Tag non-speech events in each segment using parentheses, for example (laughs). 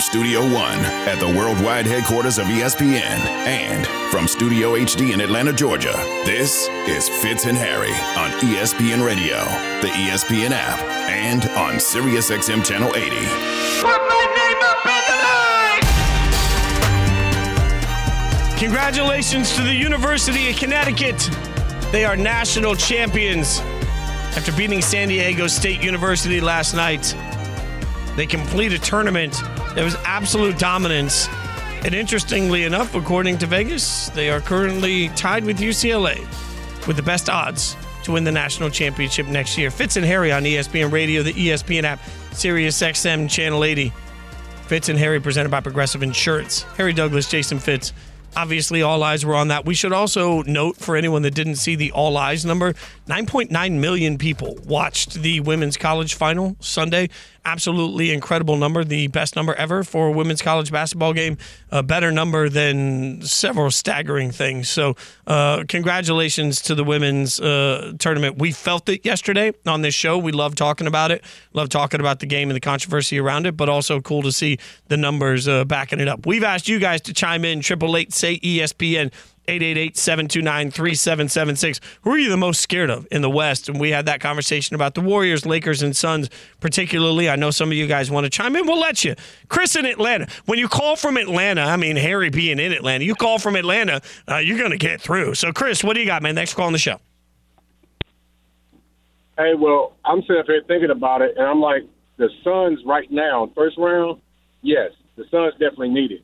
From Studio One at the worldwide headquarters of ESPN and from Studio HD in Atlanta, Georgia, this is Fitz and Harry on ESPN Radio, the ESPN app, and on SiriusXM Channel 80. Put my name up in the Congratulations to the University of Connecticut. They are national champions after beating San Diego State University last night. They complete a tournament that was absolute dominance. And interestingly enough, according to Vegas, they are currently tied with UCLA with the best odds to win the national championship next year. Fitz and Harry on ESPN Radio, the ESPN app, Sirius XM Channel 80. Fitz and Harry presented by Progressive Insurance. Harry Douglas, Jason Fitz. Obviously, all eyes were on that. We should also note for anyone that didn't see the all eyes number 9.9 million people watched the women's college final Sunday absolutely incredible number, the best number ever for a women's college basketball game, a better number than several staggering things. So, uh, congratulations to the women's uh, tournament. We felt it yesterday on this show. We love talking about it, love talking about the game and the controversy around it, but also cool to see the numbers uh, backing it up. We've asked you guys to chime in, triple eight say ESPN 888-729-3776. Who are you the most scared of in the West? And we had that conversation about the Warriors, Lakers, and Suns particularly. I know some of you guys want to chime in. We'll let you. Chris in Atlanta. When you call from Atlanta, I mean Harry being in Atlanta, you call from Atlanta, uh, you're going to get through. So Chris, what do you got, man? Thanks for calling the show. Hey, well, I'm sitting up here thinking about it, and I'm like, the Suns right now, first round, yes, the Suns definitely need it.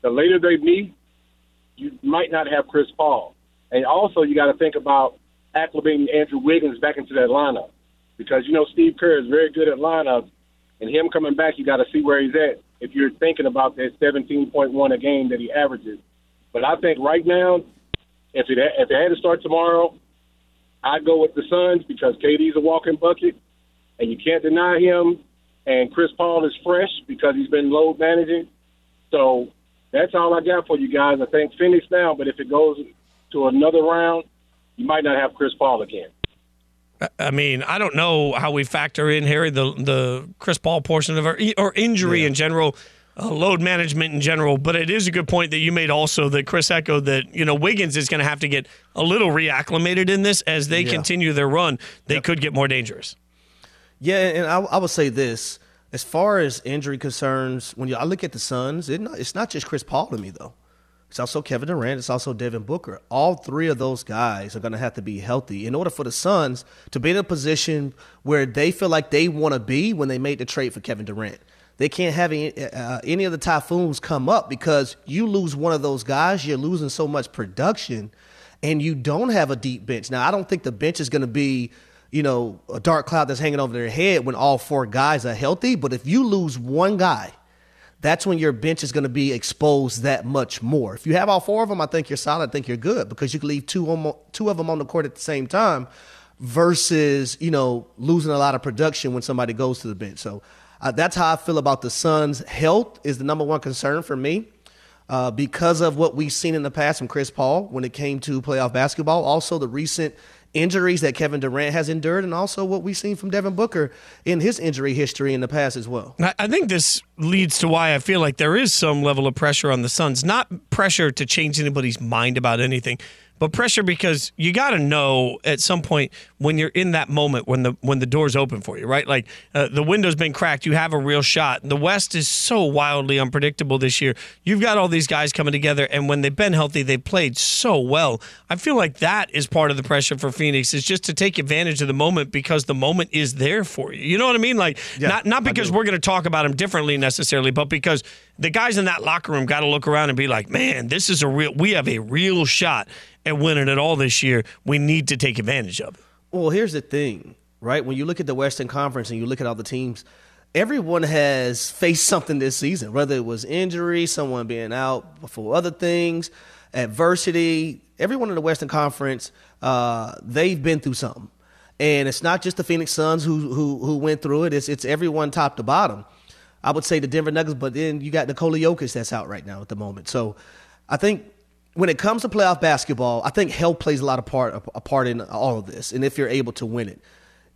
The later they meet, you might not have Chris Paul. And also, you got to think about acclimating Andrew Wiggins back into that lineup because you know Steve Kerr is very good at lineups, and him coming back, you got to see where he's at if you're thinking about that 17.1 a game that he averages. But I think right now, if it if it had to start tomorrow, I'd go with the Suns because KD's a walking bucket, and you can't deny him. And Chris Paul is fresh because he's been load managing. So that's all I got for you guys. I think Phoenix now, but if it goes to another round, you might not have Chris Paul again. I mean, I don't know how we factor in Harry the the Chris Paul portion of our or injury yeah. in general, uh, load management in general. But it is a good point that you made also that Chris echoed that you know Wiggins is going to have to get a little reacclimated in this as they yeah. continue their run. They yep. could get more dangerous. Yeah, and I, I would say this: as far as injury concerns, when you, I look at the Suns, it, it's not just Chris Paul to me though. It's also Kevin Durant. It's also Devin Booker. All three of those guys are going to have to be healthy in order for the Suns to be in a position where they feel like they want to be when they made the trade for Kevin Durant. They can't have any, uh, any of the typhoons come up because you lose one of those guys, you're losing so much production, and you don't have a deep bench. Now, I don't think the bench is going to be you know, a dark cloud that's hanging over their head when all four guys are healthy. But if you lose one guy, that's when your bench is going to be exposed that much more. If you have all four of them, I think you're solid. I think you're good because you can leave two, on, two of them on the court at the same time versus, you know, losing a lot of production when somebody goes to the bench. So uh, that's how I feel about the Suns' health is the number one concern for me. Uh, because of what we've seen in the past from Chris Paul when it came to playoff basketball. Also, the recent injuries that Kevin Durant has endured, and also what we've seen from Devin Booker in his injury history in the past as well. I think this leads to why I feel like there is some level of pressure on the Suns. Not pressure to change anybody's mind about anything, but pressure because you got to know at some point when you're in that moment when the when the door's open for you, right? Like uh, the window's been cracked, you have a real shot. The West is so wildly unpredictable this year. You've got all these guys coming together, and when they've been healthy, they played so well. I feel like that is part of the pressure for Phoenix is just to take advantage of the moment because the moment is there for you. You know what I mean? Like yeah, not not because we're going to talk about them differently necessarily, but because the guys in that locker room got to look around and be like, man, this is a real. We have a real shot at winning it all this year. We need to take advantage of it. Well, here's the thing, right? When you look at the Western Conference and you look at all the teams, everyone has faced something this season, whether it was injury, someone being out for other things, adversity. Everyone in the Western Conference, uh, they've been through something. And it's not just the Phoenix Suns who who who went through it. It's it's everyone top to bottom. I would say the Denver Nuggets, but then you got Nikola Jokic that's out right now at the moment. So I think when it comes to playoff basketball, I think health plays a lot of part a part in all of this, and if you're able to win it,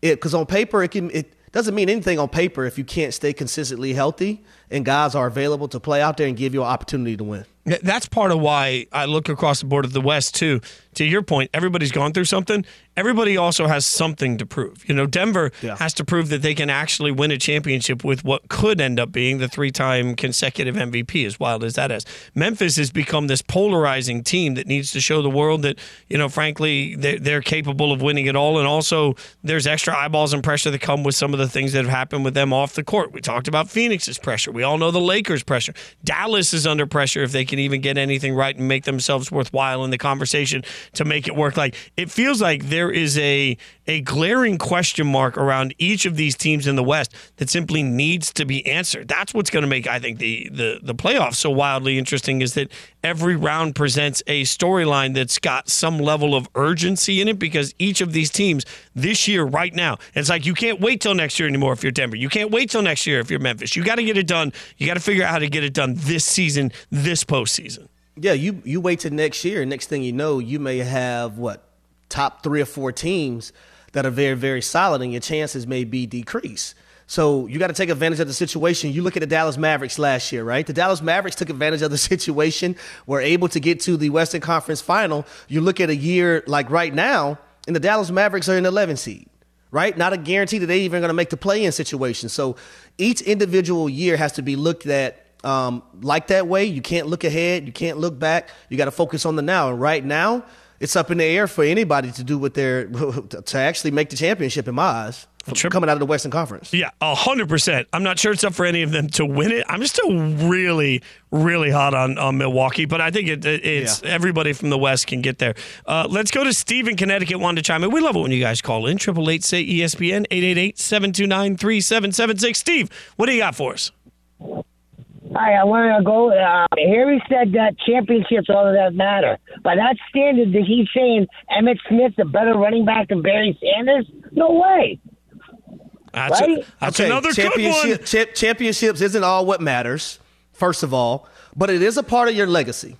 because on paper it can it doesn't mean anything on paper if you can't stay consistently healthy and guys are available to play out there and give you an opportunity to win. That's part of why I look across the board of the West too. To your point, everybody's gone through something. Everybody also has something to prove. You know, Denver Yeah. has to prove that they can actually win a championship with what could end up being the three-time consecutive MVP. As wild as that is, Memphis has become this polarizing team that needs to show the world that you know, frankly, they're, they're capable of winning it all. And also, there's extra eyeballs and pressure that come with some of the things that have happened with them off the court. We talked about Phoenix's pressure. We all know the Lakers' pressure. Dallas is under pressure if they can even get anything right and make themselves worthwhile in the conversation to make it work. Like it feels like there is a a glaring question mark around each of these teams in the West that simply needs to be answered. That's what's going to make I think the the the playoffs so wildly interesting is that every round presents a storyline that's got some level of urgency in it because each of these teams this year right now it's like you can't wait till next year anymore if you're Denver. You can't wait till next year if you're Memphis. You got to get it done. You got to figure out how to get it done this season, this postseason. Yeah, you you wait till next year, next thing you know, you may have what top three or four teams that are very very solid, and your chances may be decreased. So you got to take advantage of the situation. You look at the Dallas Mavericks last year, right? The Dallas Mavericks took advantage of the (laughs) situation, were able to get to the Western Conference Final. You look at a year like right now, and the Dallas Mavericks are in the 11 seed right? Not a guarantee that they're even going to make the play-in situation. So each individual year has to be looked at um, like that way. You can't look ahead. You can't look back. You got to focus on the now. And right now, it's up in the air for anybody to do what they're (laughs) to actually make the championship. In my eyes, coming out of the Western Conference. Yeah, hundred percent. I'm not sure it's up for any of them to win it. I'm still really, really hot on, on Milwaukee, but I think it, it- it's Yeah. everybody from the West can get there. Uh, let's go to Steve in Connecticut. Wanted to chime in. We love it when you guys call in. Triple eight say ESPN 888-729-3776. Steve, what do you got for us? Hi, I want to go. Uh, Harry said that championships all of that matter. By that standard, that he's saying Emmitt Smith's a better running back than Barry Sanders? No way. That's, Right? a, that's Okay, another good one. cha- championships isn't all what matters, first of all, but it is a part of your legacy.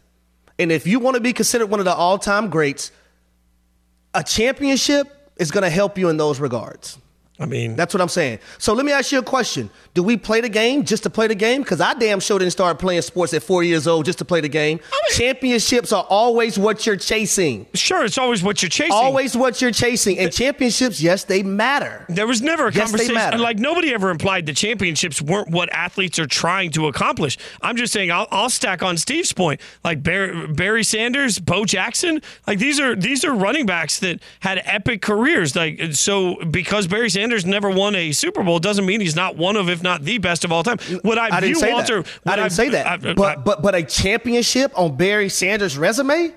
And if you want to be considered one of the all-time greats, a championship is going to help you in those regards. I mean, That's what I'm saying. So let me ask you a question. Do we play the game just to play the game? Because I damn sure didn't start playing sports at four years old just to play the game. Championships are always what you're chasing. sure, it's always what you're chasing. Always what you're chasing. And championships, yes, they matter. There was never a Yes, conversation. Like nobody ever implied the championships weren't what athletes are trying to accomplish. I'm just saying I'll, I'll stack on Steve's point. Like Barry, Barry Sanders, Bo Jackson. Like these are these are running backs that had epic careers. Like so because Barry Sanders never won a Super Bowl doesn't mean he's not one of, if not the best of all time. Would I, I view didn't say Walter? that. I didn't say that. I- I- but but but a championship on Barry Sanders' resume?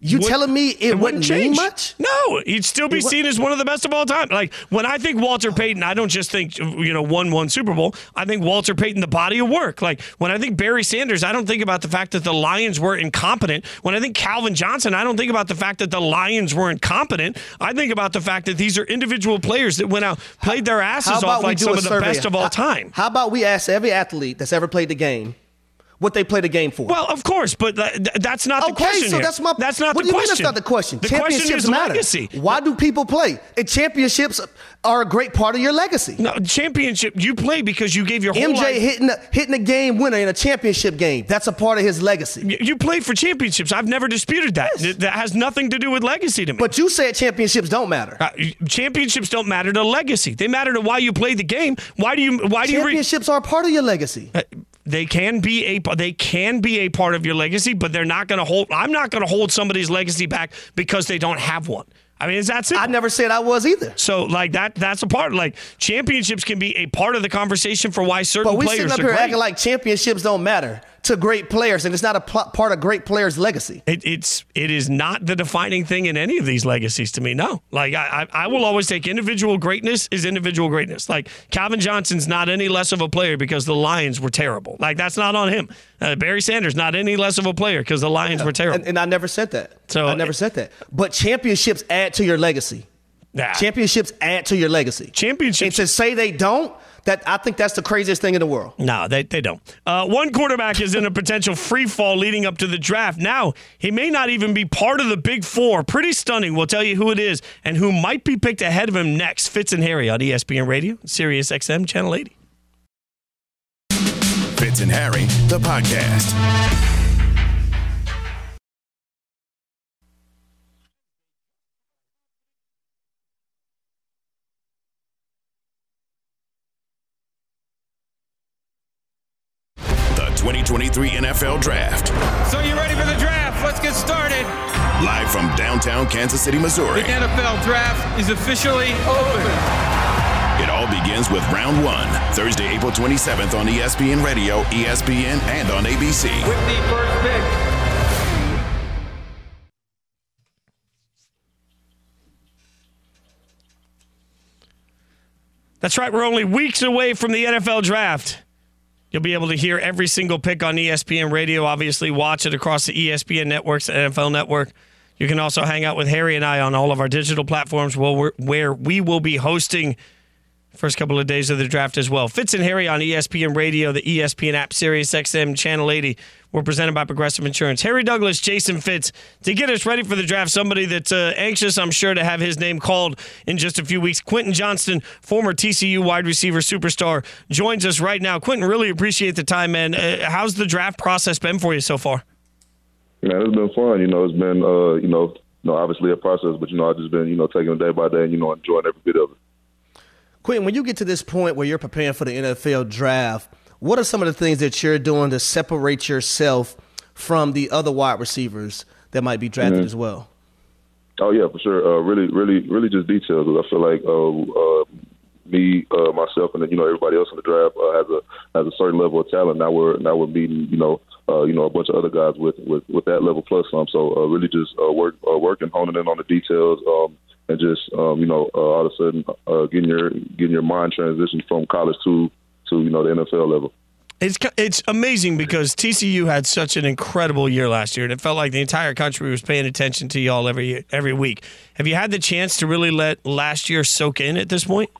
You Would- telling me it, wouldn't mean much? No, he'd still be seen as one of the best of all time. Like when I think Walter Payton, I don't just think you know won one Super Bowl. I think Walter Payton, the body of work. Like when I think Barry Sanders, I don't think about the fact that the Lions were incompetent. When I think Calvin Johnson, I don't think about the fact that the Lions were incompetent. I think about the fact that these are individual players that went out, played their asses off like some of the best of all How- time. How about we ask every athlete that's ever played the game what they played the game for? Well, of course, but th- th- that's not the okay, question so here. that's my. That's not what the do you question. mean that's not the question? The championships question matter. legacy. Why do people play? And championships are a great part of your legacy. No, championship. You play because you gave your whole MJ life. hitting a, hitting a game winner in a championship game. That's a part of his legacy. You play for championships. I've never disputed that. Yes. Th- That has nothing to do with legacy to me. But you said championships don't matter. Uh, championships don't matter to legacy. They matter to why you play the game. Why do you? Why do you? Re- Championships are a part of your legacy. Uh, they can be a they can be a part of your legacy, but they're not going to hold. I'm not going to hold somebody's legacy back because they don't have one. I mean, is that simple? I never said I was either. so like that that's a part. Like championships can be a part of the conversation for why certain But we players sitting up here great. acting like championships don't matter to great players, and it's not a pl- part of great players' legacy. It, it's it is not the defining thing in any of these legacies to me. No, like I, I I will always take individual greatness is individual greatness. Like Calvin Johnson's not any less of a player because the Lions were terrible. Like that's not on him. Uh, Barry Sanders not any less of a player because the Lions were terrible. And, and I never said that. So- I never said that. But championships add to your legacy. Nah. Championships add to your legacy. Championships- And to say they don't, That I think that's the craziest thing in the world. No, they, they don't. Uh, one quarterback is in a potential free fall leading up to the draft. Now, he may not even be part of the big four. Pretty stunning. We'll tell you who it is and who might be picked ahead of him next. Fitz and Harry on ESPN Radio, Sirius XM, Channel 80. Fitz and Harry, the podcast. 2023 NFL Draft. So you ready for the draft? Let's get started. Live from downtown Kansas City, Missouri. The NFL draft is officially open. It all begins with round one, Thursday, April 27th on ESPN Radio, ESPN, and on ABC. With the first pick. That's right. We're only weeks away from the NFL draft. You'll be able to hear every single pick on ESPN Radio. Obviously, watch it across the ESPN networks, the NFL network. You can also hang out with Harry and I on all of our digital platforms where we will be hosting first couple of days of the draft as well. Fitz and Harry on ESPN Radio, the ESPN app, Sirius XM, Channel 80. We're presented by Progressive Insurance. Harry Douglas, Jason Fitz, to get us ready for the draft, somebody that's uh, anxious, I'm sure, to have his name called in just a few weeks. Quentin Johnston, former TCU wide receiver superstar, joins us right now. Quentin, really appreciate the time, man. Uh, how's the draft process been for you so far? Man, it's been fun. You know, it's been, uh, you know, you know, obviously a process, but you know, I've just been, you know, taking it day by day, and you know, enjoying every bit of it. Quentin, when you get to this point where you're preparing for the NFL draft, what are some of the things that you're doing to separate yourself from the other wide receivers that might be drafted mm-hmm. as well? Oh yeah, for sure. Uh, really, really, really just details. I feel like uh, uh, me, uh, myself, and you know everybody else in the draft uh, has a has a certain level of talent. Now we're now we're meeting you know uh, you know a bunch of other guys with with, with that level plus some. So uh, really just uh, work uh, working honing in on the details. Um, and just um, you know uh, all of a sudden uh, getting your getting your mind transition from college to to you know the NFL level. It's it's amazing because TCU had such an incredible year last year, and it felt like the entire country was paying attention to y'all every every week. Have you had the chance to really let last year soak in at this point?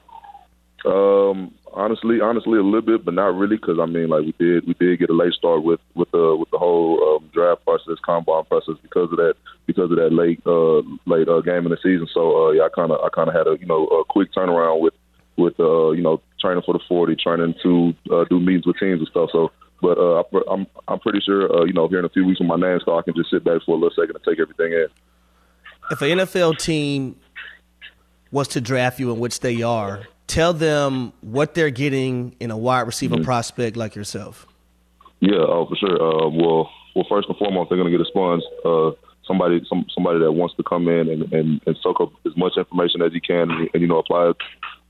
Um, honestly, honestly, a little bit, but not really, because I mean, like we did, we did get a late start with with the with the whole um, draft process, combine process, because of that, because of that late uh, late uh, game in the season. So uh, yeah, I kind of I kind of had a you know a quick turnaround with with uh, you know training for the forty, training to uh, do meetings with teams and stuff. So. But uh, I'm I'm pretty sure uh, you know here in a few weeks when my name's called, I can just sit back for a little second and take everything in. If an NFL team was to draft you, in which they are, tell them what they're getting in a wide receiver mm-hmm. prospect like yourself. Yeah, oh, for sure. Uh, well, well, first and foremost, they're going to get a sponge. Uh, somebody, some, somebody that wants to come in and, and, and soak up as much information as he can, and, and you know, apply it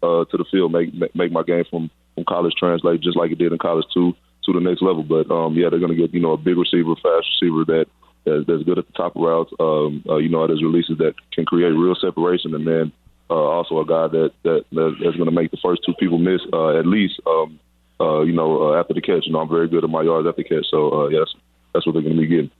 uh, to the field, make make my game from from college translate just like it did in college to to the next level. But um, yeah, they're going to get you know a big receiver, fast receiver that that's good at the top of routes. Um, uh, you know, at his releases that can create real separation, and then uh, also a guy that that that's going to make the first two people miss uh, at least. Um, uh, you know, uh, after the catch, you know, I'm very good at my yards after the catch. So uh, yes, that's what they're going to be getting.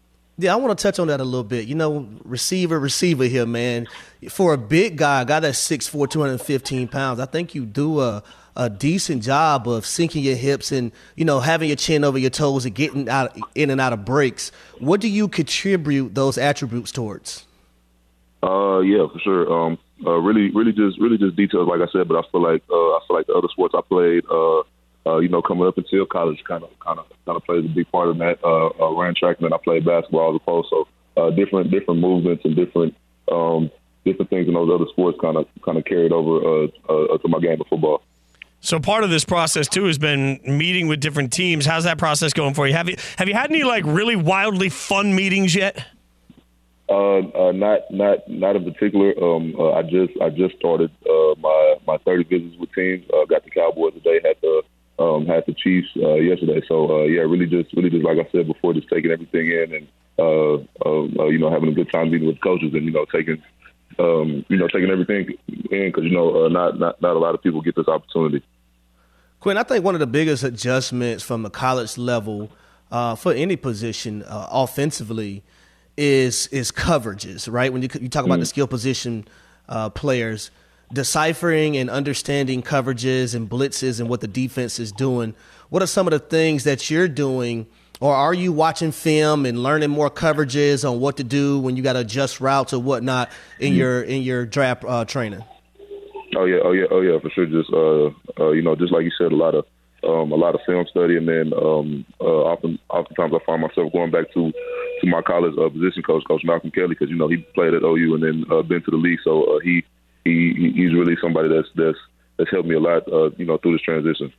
Yeah, I want to touch on that a little bit. You know, receiver, receiver here, man. For a big guy, a guy that's 6'4", 215 pounds, I think you do a a decent job of sinking your hips and you know having your chin over your toes and getting out in and out of breaks. What do you contribute those attributes towards? Uh, yeah, for sure. Um, uh, really, really just, really just details, like I said. But I feel like, uh, I feel like the other sports I played, uh, uh, you know, coming up until college, kind of, kind of, kind of plays a big part in that. Uh, uh, ran track, and then I played basketball as a opposed. So, uh, different, different movements and different, um, different things in those other sports kind of, kind of carried over uh, uh, to my game of football. So part of this process too has been meeting with different teams. How's that process going for you? Have you have you had any like really wildly fun meetings yet? Uh, uh, not not not in particular. Um, uh, I just I just started uh, my my 30 visits with teams. Uh, got the Cowboys today. Had the um, had the Chiefs uh, yesterday. So uh, yeah, really just really just like I said before, just taking everything in and uh, uh, uh, you know having a good time meeting with coaches and you know taking um, you know taking everything in because you know uh, not not not a lot of people get this opportunity. Quinn, I think one of the biggest adjustments from the college level uh, for any position uh, offensively is is coverages, right? When you you talk about mm. the skill position uh, players, deciphering and understanding coverages and blitzes and what the defense is doing, what are some of the things that you're doing? Or are you watching film and learning more coverages on what to do when you got to adjust routes or whatnot in Mm-hmm. your in your draft uh, training? Oh yeah, oh yeah, oh yeah, for sure. Just uh, uh, you know, just like you said, a lot of um, a lot of film study, and then um, uh, often oftentimes I find myself going back to to my college uh, position coach, Coach Malcolm Kelly, because you know he played at OU and then uh, been to the league, so uh, he he he's really somebody that's that's that's helped me a lot, uh, you know, through this transition.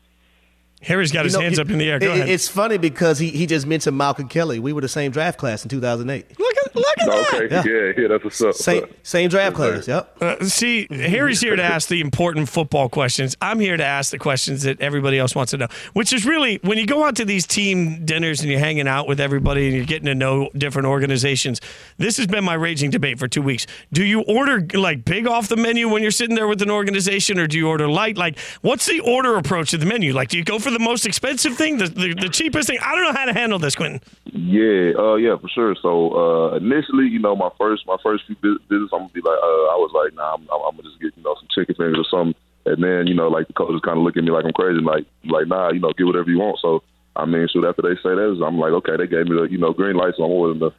Harry's got his know, hands it- up in the air. Go it- ahead. It's funny because he, he just mentioned Malcolm Kelly. We were the same draft class in 2008. Look at look at that. Okay, Yeah. yeah, yeah, that's what's up. Same same draft class. Yep. Uh, see, Harry's here to ask the important football questions. I'm here to ask the questions that everybody else wants to know, which is really when you go out to these team dinners and you're hanging out with everybody and you're getting to know different organizations. This has been my raging debate for two weeks. Do you order like big off the menu when you're sitting there with an organization, or do you order light? Like, what's the order approach to the menu? Like, do you go for the most expensive thing, the, the, the cheapest thing? I don't know how to handle this, Quentin. Yeah, uh, yeah, for sure. So uh, initially, you know, my first my first few vis- visits, I'm gonna be like, uh, I was like, nah, I'm, I'm gonna just get you know some chicken fingers or something. And then you know, like the coaches kind of look at me like I'm crazy, like like nah, you know, get whatever you want. So I mean, shoot, after they say that, I'm like, okay, they gave me the you know green light, so I'm ordering the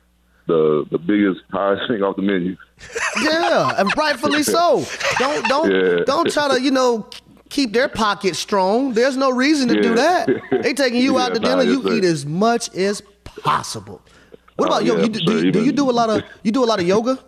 the the biggest highest (laughs) thing off the menu. Yeah, and rightfully so. Don't don't (laughs) Yeah. don't try to you know keep their pockets strong. There's no reason to do that. (laughs) They taking you out to dinner. You sir. eat as much as possible. What Oh, about yoga? yeah, You, do, do, you, do you do a lot of (laughs) you do a lot of yoga?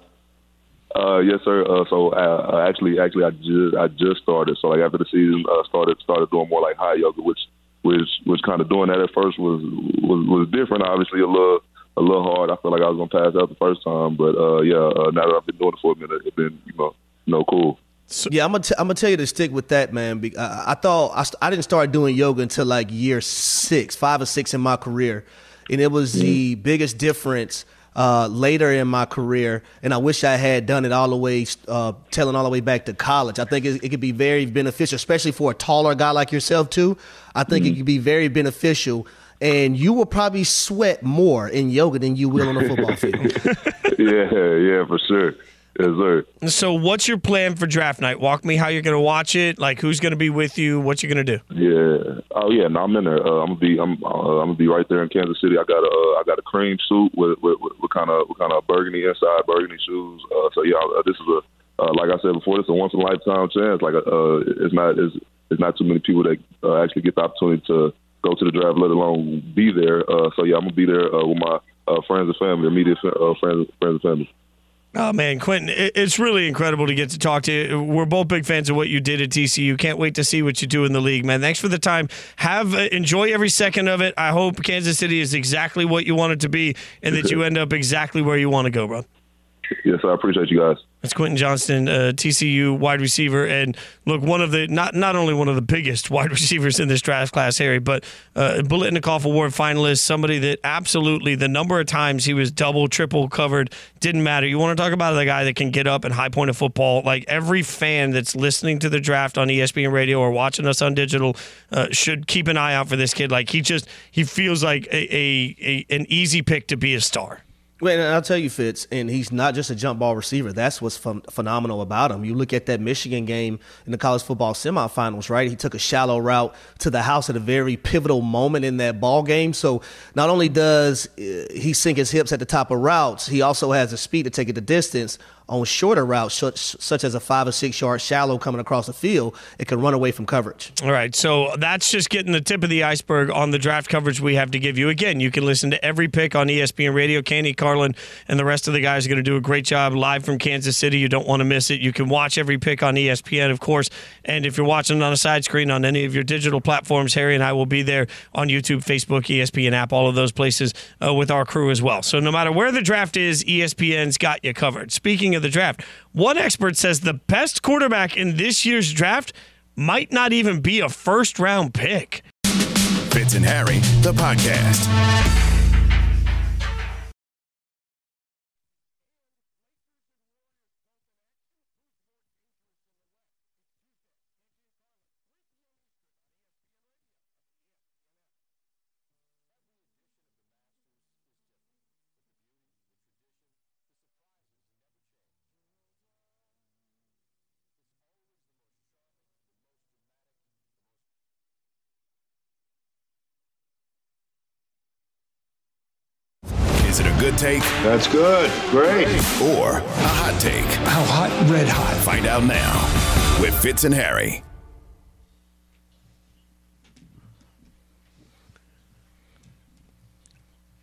Uh, yes, sir. Uh, so uh, uh, actually, actually, I just I just started. So like after the season uh, started, started doing more like high yoga, which which which kind of doing that at first was was was different. Obviously, a little a little hard. I felt like I was gonna pass out the first time, but uh, yeah, uh, now that I've been doing it for a minute, it's been you know no know cool. Yeah, I'm gonna t- I'm gonna tell you to stick with that, man. Be- I, I thought I, st- I didn't start doing yoga until like year six, five or six in my career, and it was the biggest difference uh, later in my career. And I wish I had done it all the way, uh, telling all the way back to college. I think it, it could be very beneficial, especially for a taller guy like yourself too. I think it could be very beneficial. And you will probably sweat more in yoga than you will on a football field. (laughs) yeah, yeah, for sure. Yes, sir. So, what's your plan for draft night? Walk me how you're going to watch it. Like, who's going to be with you? What you're going to do? Yeah. Oh yeah. No, I'm in there. Uh, I'm gonna be. I'm. Uh, I'm gonna be right there in Kansas City. I got a. Uh, I got a cream suit with with, with, with kind of with kind of burgundy inside, burgundy shoes. Uh, so yeah, uh, this is a. Uh, like I said before, this is a once in a lifetime chance. Like uh, it's not. It's, it's not too many people that uh, actually get the opportunity to go to the draft, let alone be there. Uh, so yeah, I'm gonna be there uh, with my uh, friends and family, immediate uh, friends, friends and family. Oh man, Quentin, it's really incredible to get to talk to you. We're both big fans of what you did at TCU. Can't wait to see what you do in the league, man. Thanks for the time. Have uh, enjoy every second of it. I hope Kansas City is exactly what you want it to be, and that you end up exactly where you want to go, bro. Yes, I appreciate you guys. That's Quentin Johnston, uh, TCU wide receiver, and look, one of the not not only one of the biggest (laughs) wide receivers in this draft class, Harry, but uh, Biletnikoff Award finalist, somebody that absolutely the number of times he was double, triple covered didn't matter. You want to talk about the guy that can get up and high point of football? Like every fan that's listening to the draft on ESPN Radio or watching us on digital uh, should keep an eye out for this kid. Like he just he feels like a, a, a an easy pick to be a star. Well, and I'll tell you, Fitz, and he's not just a jump ball receiver. That's what's ph- phenomenal about him. You look at that Michigan game in the college football semifinals, right? He took a shallow route to the house at a very pivotal moment in that ball game. So not only does uh, he sink his hips at the top of routes, he also has the speed to take it the distance on shorter routes, such, as a five or six yard shallow coming across the field. It can run away from coverage. All right, so that's just getting the tip of the iceberg on the draft coverage we have to give you. Again, you can listen to every pick on ESPN Radio. Candy Carlin and the rest of the guys are going to do a great job live from Kansas City. You don't want to miss it. You can watch every pick on ESPN, of course. And if you're watching on a side screen on any of your digital platforms, Harry and I will be there on YouTube, Facebook, ESPN app, all of those places uh, with our crew as well. So no matter where the draft is, ESPN's got you covered. Speaking of the draft, one expert says the best quarterback in this year's draft might not even be a first round pick. Fitz and Harry, the podcast. Is it a good take That's good. Great. or a hot take? How hot? Red hot. Find out now with Fitz and Harry.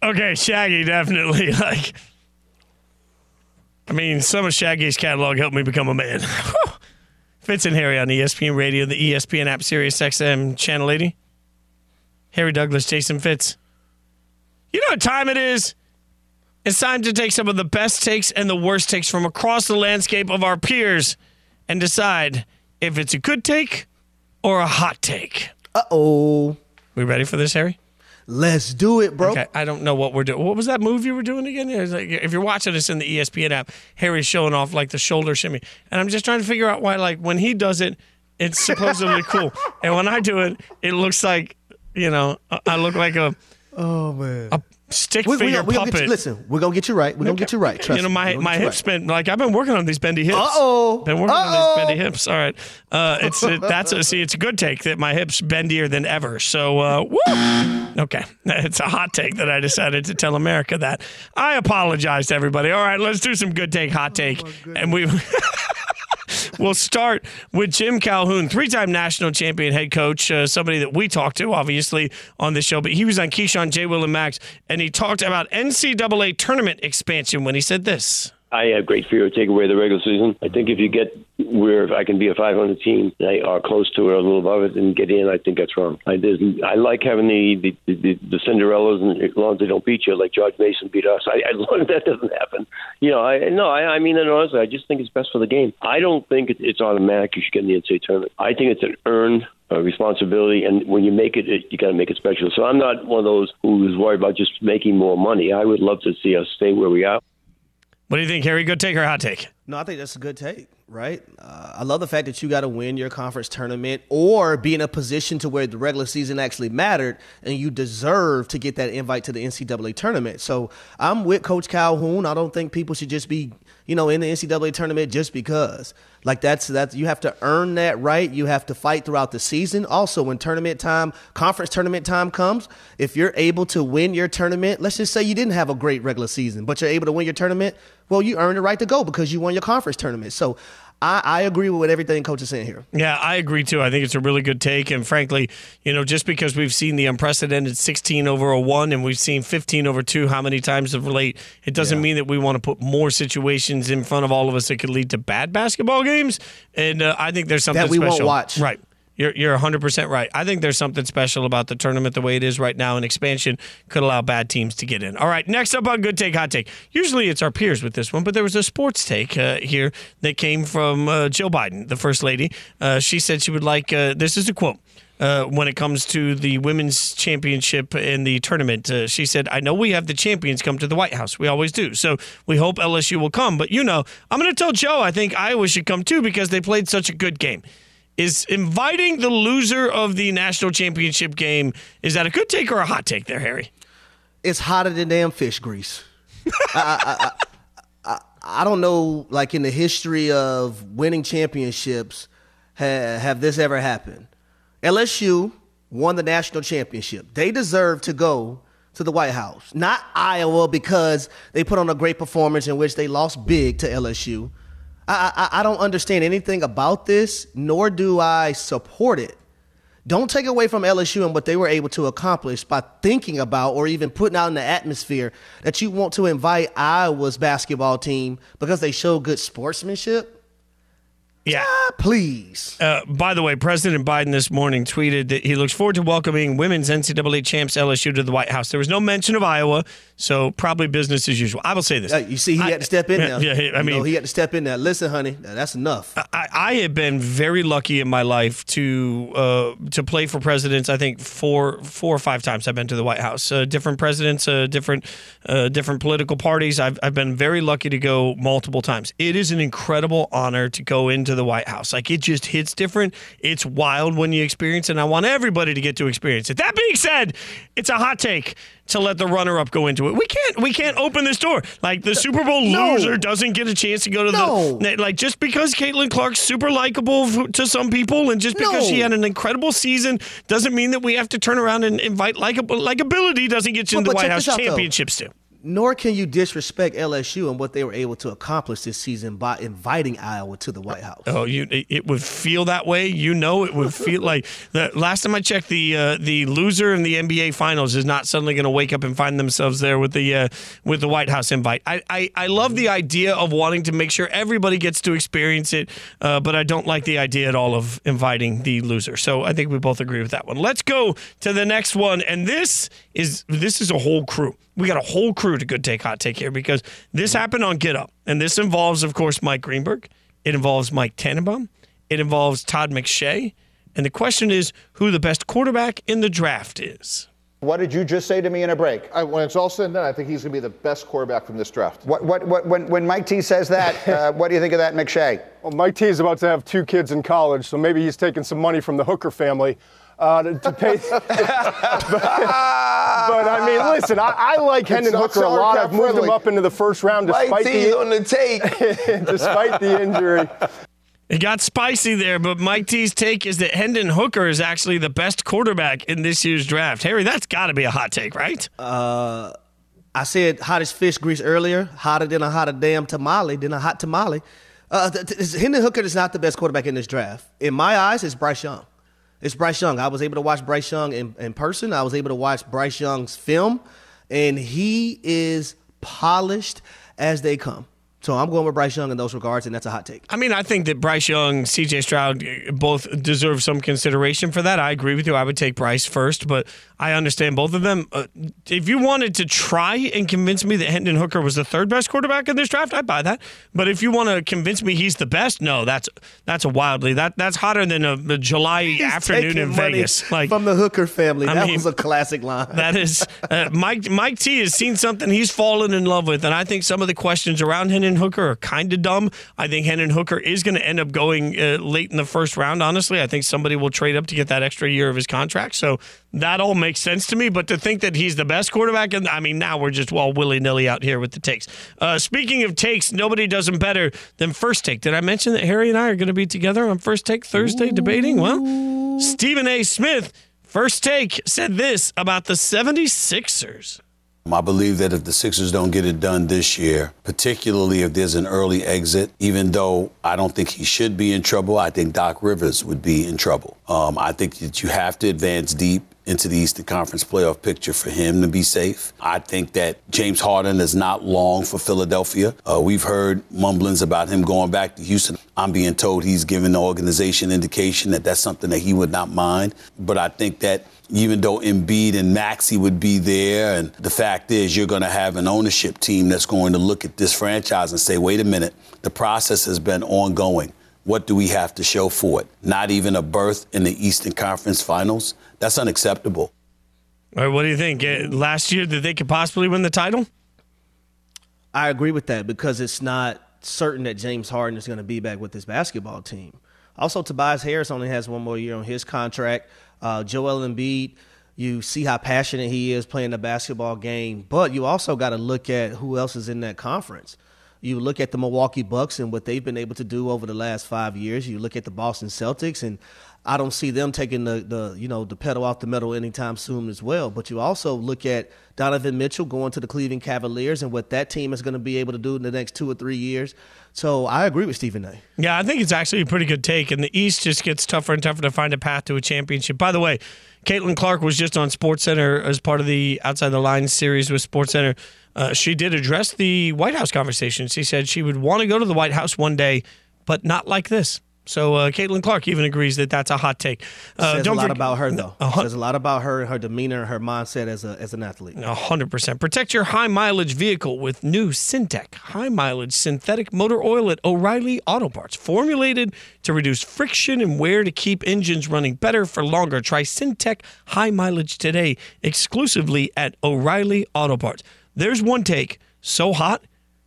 Okay, Shaggy definitely (laughs) like. I mean, some of Shaggy's catalog helped me become a man. Fitz and Harry on ESPN Radio, the ESPN app, Sirius XM Channel 80. Harry Douglas, Jason Fitz. You know what time it is? It's time to take some of the best takes and the worst takes from across the landscape of our peers and decide if it's a good take or a hot take. Uh oh. We ready for this, Harry? Let's do it, bro. Okay, I don't know what we're doing. What was that move you were doing again? Like, if you're watching this in the ESPN app, Harry's showing off like the shoulder shimmy, and I'm just trying to figure out why. Like when he does it, it's supposedly cool, (laughs) and when I do it, it looks like you know I- I look like a Oh man. a stick We, we, figure we gonna get puppet. you, listen, we're gonna get you right. We're gonna get you right. Trust you know, me. my my hips right. been like I've been working on these bendy hips. Uh-oh. been working Uh-oh. these bendy hips. All right, uh, it's it, that's a see. It's a good take that my hips bendier than ever. So, uh, woo. Okay, (laughs) it's a hot take that I decided to tell America that. I apologize to everybody. All right, let's do some good take, hot take, and we. (laughs) We'll start with Jim Calhoun, three time national champion head coach, uh, somebody that we talked to, obviously, on this show. But he was on Keyshawn, J. Will, and Max, and he talked about NCAA tournament expansion when he said this. I have great fear of taking away the regular season. I think if you get where I can be a 500 team, they are close to it, or a little above it, and get in, I think that's wrong. I, I like having the the, the the Cinderellas, and as long as they don't beat you, like George Mason beat us. I, as long as that doesn't happen, you know. I no, I, I mean that honestly. I just think it's best for the game. I don't think it, it's automatic. You should get in the NCAA tournament. I think it's an earned uh, responsibility, and when you make it, it you got to make it special. So I'm not one of those who's worried about just making more money. I would love to see us stay where we are. What do you think, Harry? Good take or hot take? No, I think that's a good take, right? Uh, I love the fact that you got to win your conference tournament or be in a position to where the regular season actually mattered and you deserve to get that invite to the NCAA tournament. So I'm with Coach Calhoun. I don't think people should just be, you know, in the NCAA tournament just because. Like that's that's you have to earn that right. You have to fight throughout the season. Also, when tournament time, conference tournament time comes, if you're able to win your tournament, let's just say you didn't have a great regular season, but you're able to win your tournament, well, you earned the right to go because you won your conference tournament. So I, I agree with everything Coach is saying here. Yeah, I agree too. I think it's a really good take. And frankly, you know, just because we've seen the unprecedented 16 over a one and we've seen 15 over two how many times of late, it doesn't mean that we want to put more situations in front of all of us that could lead to bad basketball games. And uh, I think there's something That we won't watch. Right. You're, you're 100% right. I think there's something special about the tournament the way it is right now, and expansion could allow bad teams to get in. All right, next up on Good Take, Hot Take. Usually it's our peers with this one, but there was a sports take uh, here that came from uh, Jill Biden, the First Lady. Uh, she said she would like, uh, this is a quote. Uh, when it comes to the women's championship in the tournament, uh, she said, I know we have the champions come to the White House. We always do. So we hope LSU will come. But, you know, I'm going to tell Joe I think Iowa should come too because they played such a good game is inviting the loser of the national championship game is that a good take or a hot take there harry It's hotter than damn fish grease. I, I, I, I, don't know, like in the history of winning championships, ha, have this ever happened? LSU won the national championship. They deserve to go to the White House, not Iowa because they put on a great performance in which they lost big to LSU. I, I, I don't understand anything about this, nor do I support it. Don't take away from LSU and what they were able to accomplish by thinking about or even putting out in the atmosphere that you want to invite Iowa's basketball team because they show good sportsmanship. Yeah Ah, please. uh, by the way president biden this morning tweeted that he looks forward to welcoming women's ncaa champs lsu to the white house there was no mention of iowa so probably business as usual i will say this Uh, you see, he I- had to step in yeah, there. yeah, I You know, mean- he had to step in there. Listen, honey, that's enough. I, I have been very lucky in my life to uh, to play for presidents. I think four four or five times I've been to the White House. Uh, different presidents, uh, different uh, different political parties. I've I've been very lucky to go multiple times. It is an incredible honor to go into the White House. Like it just hits different. It's wild when you experience it. and I want everybody to get to experience it. That being said, it's a hot take to let the runner up go into it. We can't we can't open this door. Like the Super Bowl No. loser doesn't get a chance to go to No. the like just because Caitlin Clark's super likable to some people, and just because No. she had an incredible season, doesn't mean that we have to turn around and invite likable likability doesn't get you But- in the White House this out, though. championships too. Nor can you disrespect LSU and what they were able to accomplish this season by inviting Iowa to the White House. Oh, you it would feel that way. You know, it would feel like the last time I checked, the uh, the loser in the NBA Finals is not suddenly going to wake up and find themselves there with the uh, with the White House invite. I, I I love the idea of wanting to make sure everybody gets to experience it, uh, but I don't like the idea at all of inviting the loser. So I think we both agree with that one. Let's go to the next one, and this is this is a whole crew we got a whole crew to good take hot take here because this happened on Get Up, and this involves, of course, Mike Greenberg. It involves Mike Tannenbaum. It involves Todd McShay. And the question is who the best quarterback in the draft is. What did you just say to me in a break? I, when it's all said and done, I think he's going to be the best quarterback from this draft. What, what, what, when, when Mike T says that, uh, (laughs) what do you think of that, McShay? Well, Mike T is about to have two kids in college, so maybe he's taking some money from the Hooker family uh, to, to, pay. (laughs) but, but, I mean, listen, I, I like Hendon Hooker a lot. I've moved him up into the first round despite Mike the on the take, (laughs) despite the injury. It got spicy there, but Mike T's take is that Hendon Hooker is actually the best quarterback in this year's draft. Harry, that's got to be a hot take, right? Uh, I said hottest fish grease earlier, hotter than a hot damn tamale, than a hot tamale. Uh, th- th- Hendon Hooker is not the best quarterback in this draft. In my eyes, it's Bryce Young. It's Bryce Young. I was able to watch Bryce Young in, in person. I was able to watch Bryce Young's film, and he is polished as they come. So I'm going with Bryce Young in those regards, and that's a hot take. I mean, I think that Bryce Young, CJ Stroud both deserve some consideration for that. I agree with you. I would take Bryce first, but I understand both of them. Uh, if you wanted to try and convince me that Hendon Hooker was the third best quarterback in this draft, I'd buy that. But if you want to convince me he's the best, no, that's that's a wildly that that's hotter than a, a July he's afternoon in Vegas. Like from the Hooker family, I that mean, was a classic line. That is uh, Mike. Mike T has seen something he's fallen in love with, and I think some of the questions around Hendon Hooker are kind of dumb. I think Hendon Hooker is going to end up going uh, late in the first round. Honestly, I think somebody will trade up to get that extra year of his contract. So that all makes sense to me. But to think that he's the best quarterback, and I mean, now we're just all willy nilly out here with the takes. Uh, speaking of takes, nobody does them better than First Take. Did I mention that Harry and I are going to be together on First Take Thursday Ooh. debating? Well, Stephen A. Smith, First Take, said this about the 76ers. I believe that if the Sixers don't get it done this year, particularly if there's an early exit, even though I don't think he should be in trouble, I think Doc Rivers would be in trouble. Um, I think that you have to advance deep into the Eastern Conference playoff picture for him to be safe. I think that James Harden is not long for Philadelphia. Uh, we've heard mumblings about him going back to Houston. I'm being told he's given the organization indication that that's something that he would not mind. But I think that even though Embiid and Maxey would be there, and the fact is you're going to have an ownership team that's going to look at this franchise and say, wait a minute, the process has been ongoing. What do we have to show for it? Not even a berth in the Eastern Conference Finals. That's unacceptable. All right, what do you think? Uh, last year, did they could possibly win the title? I agree with that because it's not certain that James Harden is going to be back with this basketball team. Also, Tobias Harris only has one more year on his contract. Uh, Joel Embiid, you see how passionate he is playing the basketball game, but you also got to look at who else is in that conference. You look at the Milwaukee Bucks and what they've been able to do over the last five years. You look at the Boston Celtics, and I don't see them taking the, the you know the pedal off the metal anytime soon as well. But you also look at Donovan Mitchell going to the Cleveland Cavaliers and what that team is going to be able to do in the next two or three years. So I agree with Stephen A. Yeah, I think it's actually a pretty good take, and the East just gets tougher and tougher to find a path to a championship. By the way, Caitlin Clark was just on SportsCenter as part of the Outside the Lines series with SportsCenter. Uh, she did address the White House conversation. She said she would want to go to the White House one day, but not like this. So uh, Caitlin Clark even agrees that that's a hot take. Uh, Says a lot for- about her, though. Uh, Says a lot about her, her demeanor, her mindset as a as an athlete. hundred percent. Protect your high mileage vehicle with new Syntec high mileage synthetic motor oil at O'Reilly Auto Parts, formulated to reduce friction and wear to keep engines running better for longer. Try Syntec high mileage today, exclusively at O'Reilly Auto Parts. There's one take so hot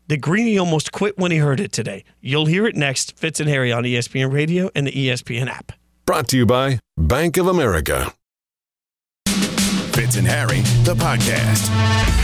that Greeny almost quit when he heard it today. You'll hear it next. Fitz and Harry on ESPN Radio and the ESPN app. Brought to you by Bank of America. Fitz and Harry, the podcast.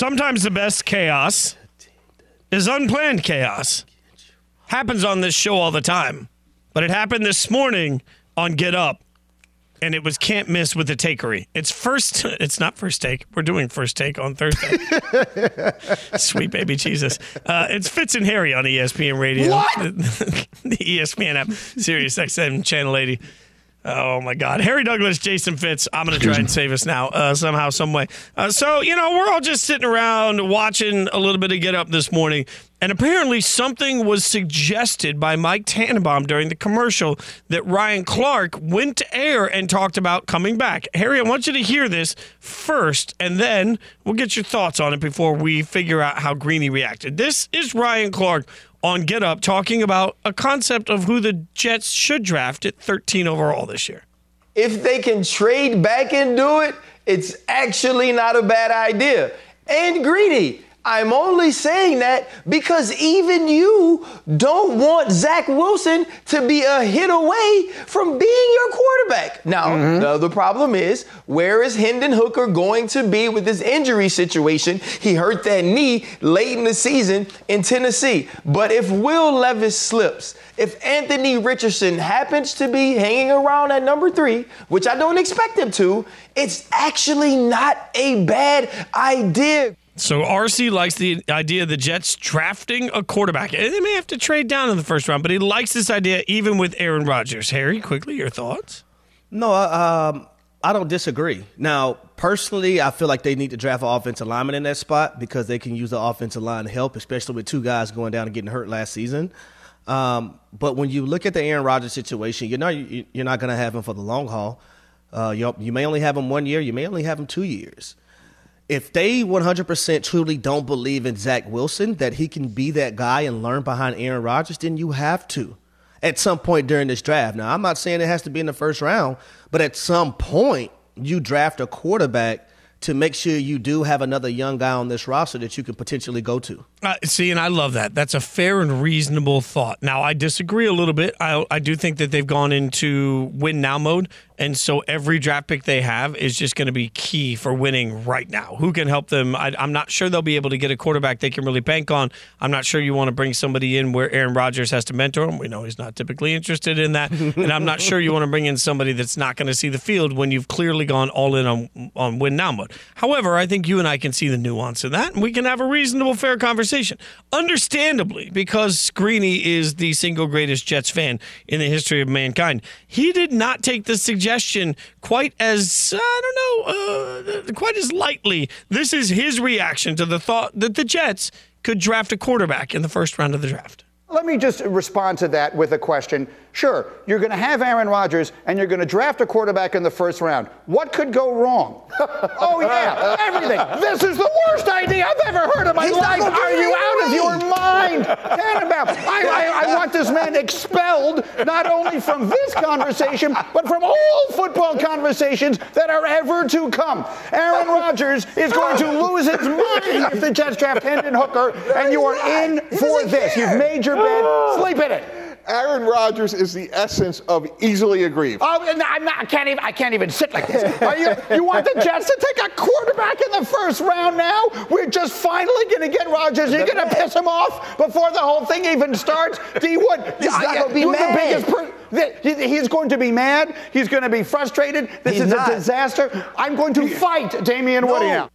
Sometimes the best chaos is unplanned chaos. Happens on this show all the time. But it happened this morning on Get Up. And it was can't miss with the takery. It's first (laughs) it's not first take. We're doing first take on Thursday. (laughs) Sweet baby Jesus. Uh, it's Fitz and Harry on ESPN Radio. What? (laughs) the ESPN app, Sirius XM Channel 80. Oh my God, Harry Douglas, Jason Fitz. I'm going to try and save us now uh, somehow, some way. Uh, so you know, we're all just sitting around watching a little bit of Get Up this morning, and apparently something was suggested by Mike Tannenbaum during the commercial that Ryan Clark went to air and talked about coming back. Harry, I want you to hear this first, and then we'll get your thoughts on it before we figure out how Greeny reacted. This is Ryan Clark on Get Up talking about a concept of who the Jets should draft at 13 overall this year. If they can trade back and do it, it's actually not a bad idea. And Greeny. I'm only saying that because even you don't want Zach Wilson to be a hit away from being your quarterback. Now, mm-hmm. the other problem is where is Hendon Hooker going to be with this injury situation? He hurt that knee late in the season in Tennessee. But if Will Levis slips, if Anthony Richardson happens to be hanging around at number three, which I don't expect him to, it's actually not a bad idea. So RC likes the idea of the Jets drafting a quarterback. And They may have to trade down in the first round, but he likes this idea even with Aaron Rodgers. Harry, quickly, your thoughts? No, I- um, I don't disagree. Now, personally, I feel like they need to draft an offensive lineman in that spot because they can use the offensive line help, especially with two guys going down and getting hurt last season. Um, but when you look at the Aaron Rodgers situation, you're not you're not going to have him for the long haul. Uh, you you may only have him one year. You may only have him two years. If they 100% truly don't believe in Zach Wilson that he can be that guy and learn behind Aaron Rodgers, then you have to at some point during this draft. Now, I'm not saying it has to be in the first round, but at some point you draft a quarterback to make sure you do have another young guy on this roster that you can potentially go to. Uh, see, and I love that. That's a fair and reasonable thought. Now, I disagree a little bit. I, I do think that they've gone into win now mode. And so every draft pick they have is just going to be key for winning right now. Who can help them? I, I'm not sure they'll be able to get a quarterback they can really bank on. I'm not sure you want to bring somebody in where Aaron Rodgers has to mentor him. We know he's not typically interested in that. (laughs) and I'm not sure you want to bring in somebody that's not going to see the field when you've clearly gone all in on, on win now mode. However, I think you and I can see the nuance in that, and we can have a reasonable, fair conversation. Understandably, because Greeny is the single greatest Jets fan in the history of mankind, he did not take the suggestion quite as I don't know, uh, quite as lightly. This is his reaction to the thought that the Jets could draft a quarterback in the first round of the draft. Let me just respond to that with a question. Sure, you're going to have Aaron Rodgers and you're going to draft a quarterback in the first round. What could go wrong? (laughs) oh, yeah, everything. This is the worst idea I've ever heard in my He's life. Are you out of your mind? Tannenbaum, I, I, I want this man expelled not only from this conversation, but from all football conversations that are ever to come. Aaron Rodgers is going to lose his mind if the Jets draft Hendon Hooker, and you are in for this. You've made your bed. Sleep in it. Aaron Rodgers is the essence of easily aggrieved. Oh, and I'm not, I can't even. I can't even sit like this. (laughs) Are you, you want the Jets to take a quarterback in the first round now? We're just finally going to get Rodgers. You're going to piss him off before the whole thing even starts. D Wood, (laughs) He's not gonna be mad. Per- he's going to be mad. He's going to be frustrated. This He's is not. a disaster. I'm going to fight Damien Woody now.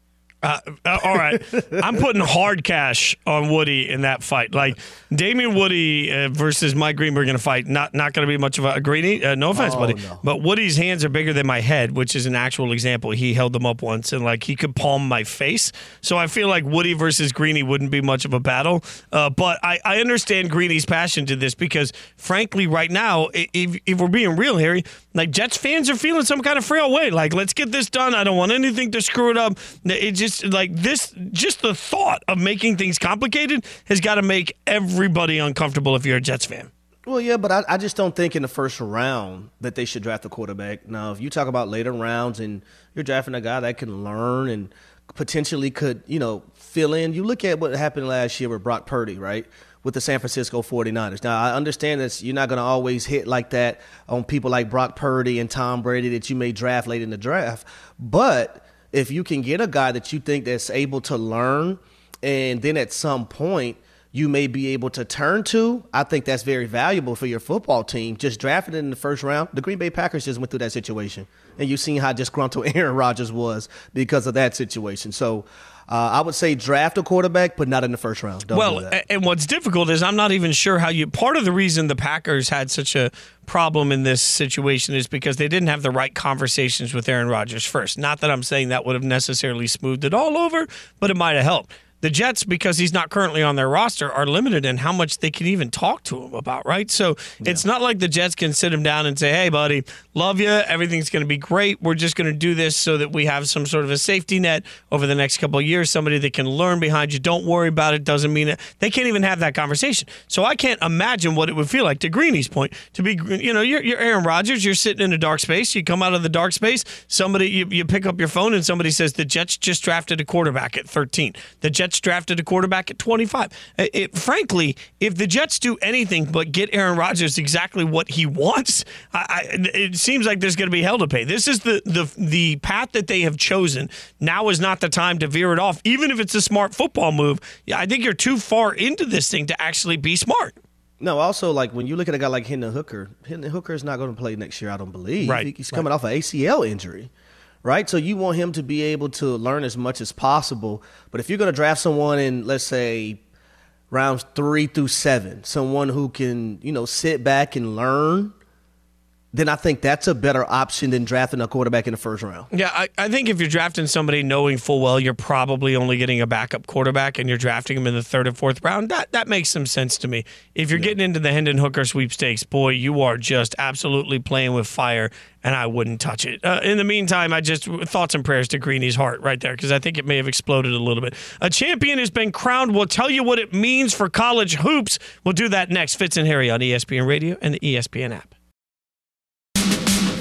Uh, uh, all right, I'm putting hard cash on Woody in that fight. Like Damien Woody uh, versus Mike Greenberg in a fight, not not going to be much of a Greeny. Uh, no offense, Oh, buddy, no. but Woody's hands are bigger than my head, which is an actual example. He held them up once, and like he could palm my face. So I feel like Woody versus Greeny wouldn't be much of a battle. Uh, but I, I understand Greeny's passion to this because, frankly, right now, if, if we're being real, Harry, like Jets fans are feeling some kind of frail way. Like, let's get this done. I don't want anything to screw it up. It just like this, just the thought of making things complicated has got to make everybody uncomfortable if you're a Jets fan. Well, yeah, but I, I just don't think in the first round that they should draft a quarterback. Now, if you talk about later rounds and you're drafting a guy that can learn and potentially could, you know, fill in, you look at what happened last year with Brock Purdy, right? With the San Francisco 49ers. Now, I understand that you're not going to always hit like that on people like Brock Purdy and Tom Brady that you may draft late in the draft, but if you can get a guy that you think that's able to learn and then at some point you may be able to turn to, I think that's very valuable for your football team. Just drafted in the first round, the Green Bay Packers just went through that situation. And you've seen how disgruntled (laughs) Aaron Rodgers was because of that situation. So uh, I would say draft a quarterback, but not in the first round. Don't well, and what's difficult is I'm not even sure how you. Part of the reason the Packers had such a problem in this situation is because they didn't have the right conversations with Aaron Rodgers first. Not that I'm saying that would have necessarily smoothed it all over, but it might have helped. The Jets, because he's not currently on their roster, are limited in how much they can even talk to him about, right? So yeah. it's not like the Jets can sit him down and say, hey, buddy, love you. Everything's going to be great. We're just going to do this so that we have some sort of a safety net over the next couple of years, somebody that can learn behind you. Don't worry about it. Doesn't mean it. They can't even have that conversation. So I can't imagine what it would feel like, to Greeny's point, to be, you know, you're, you're Aaron Rodgers. You're sitting in a dark space. You come out of the dark space. Somebody, you, you pick up your phone and somebody says, the Jets just drafted a quarterback at 13. The Jets drafted a quarterback at 25. Uh, it, frankly, if the Jets do anything but get Aaron Rodgers exactly what he wants, I, I, it seems like there's going to be hell to pay. This is the, the the path that they have chosen. Now is not the time to veer it off, even if it's a smart football move. I think you're too far into this thing to actually be smart. No, also like when you look at a guy like Hendon Hooker, Hendon Hooker is not going to play next year. I don't believe. Right. He's coming right. off an ACL injury right? So you want him to be able to learn as much as possible. But if you're going to draft someone in, let's say, rounds three through seven, someone who can, you know, sit back and learn then I think that's a better option than drafting a quarterback in the first round. Yeah, I, I, think if you're drafting somebody knowing full well you're probably only getting a backup quarterback and you're drafting him in the third and fourth round, that, that makes some sense to me. If you're yeah. getting into the Hendon Hooker sweepstakes, boy, you are just absolutely playing with fire, and I wouldn't touch it. Uh, in the meantime, I just thoughts and prayers to Greeny's heart right there because I think it may have exploded a little bit. A champion has been crowned. We'll tell you what it means for college hoops. We'll do that next. Fitz and Harry on ESPN Radio and the ESPN app.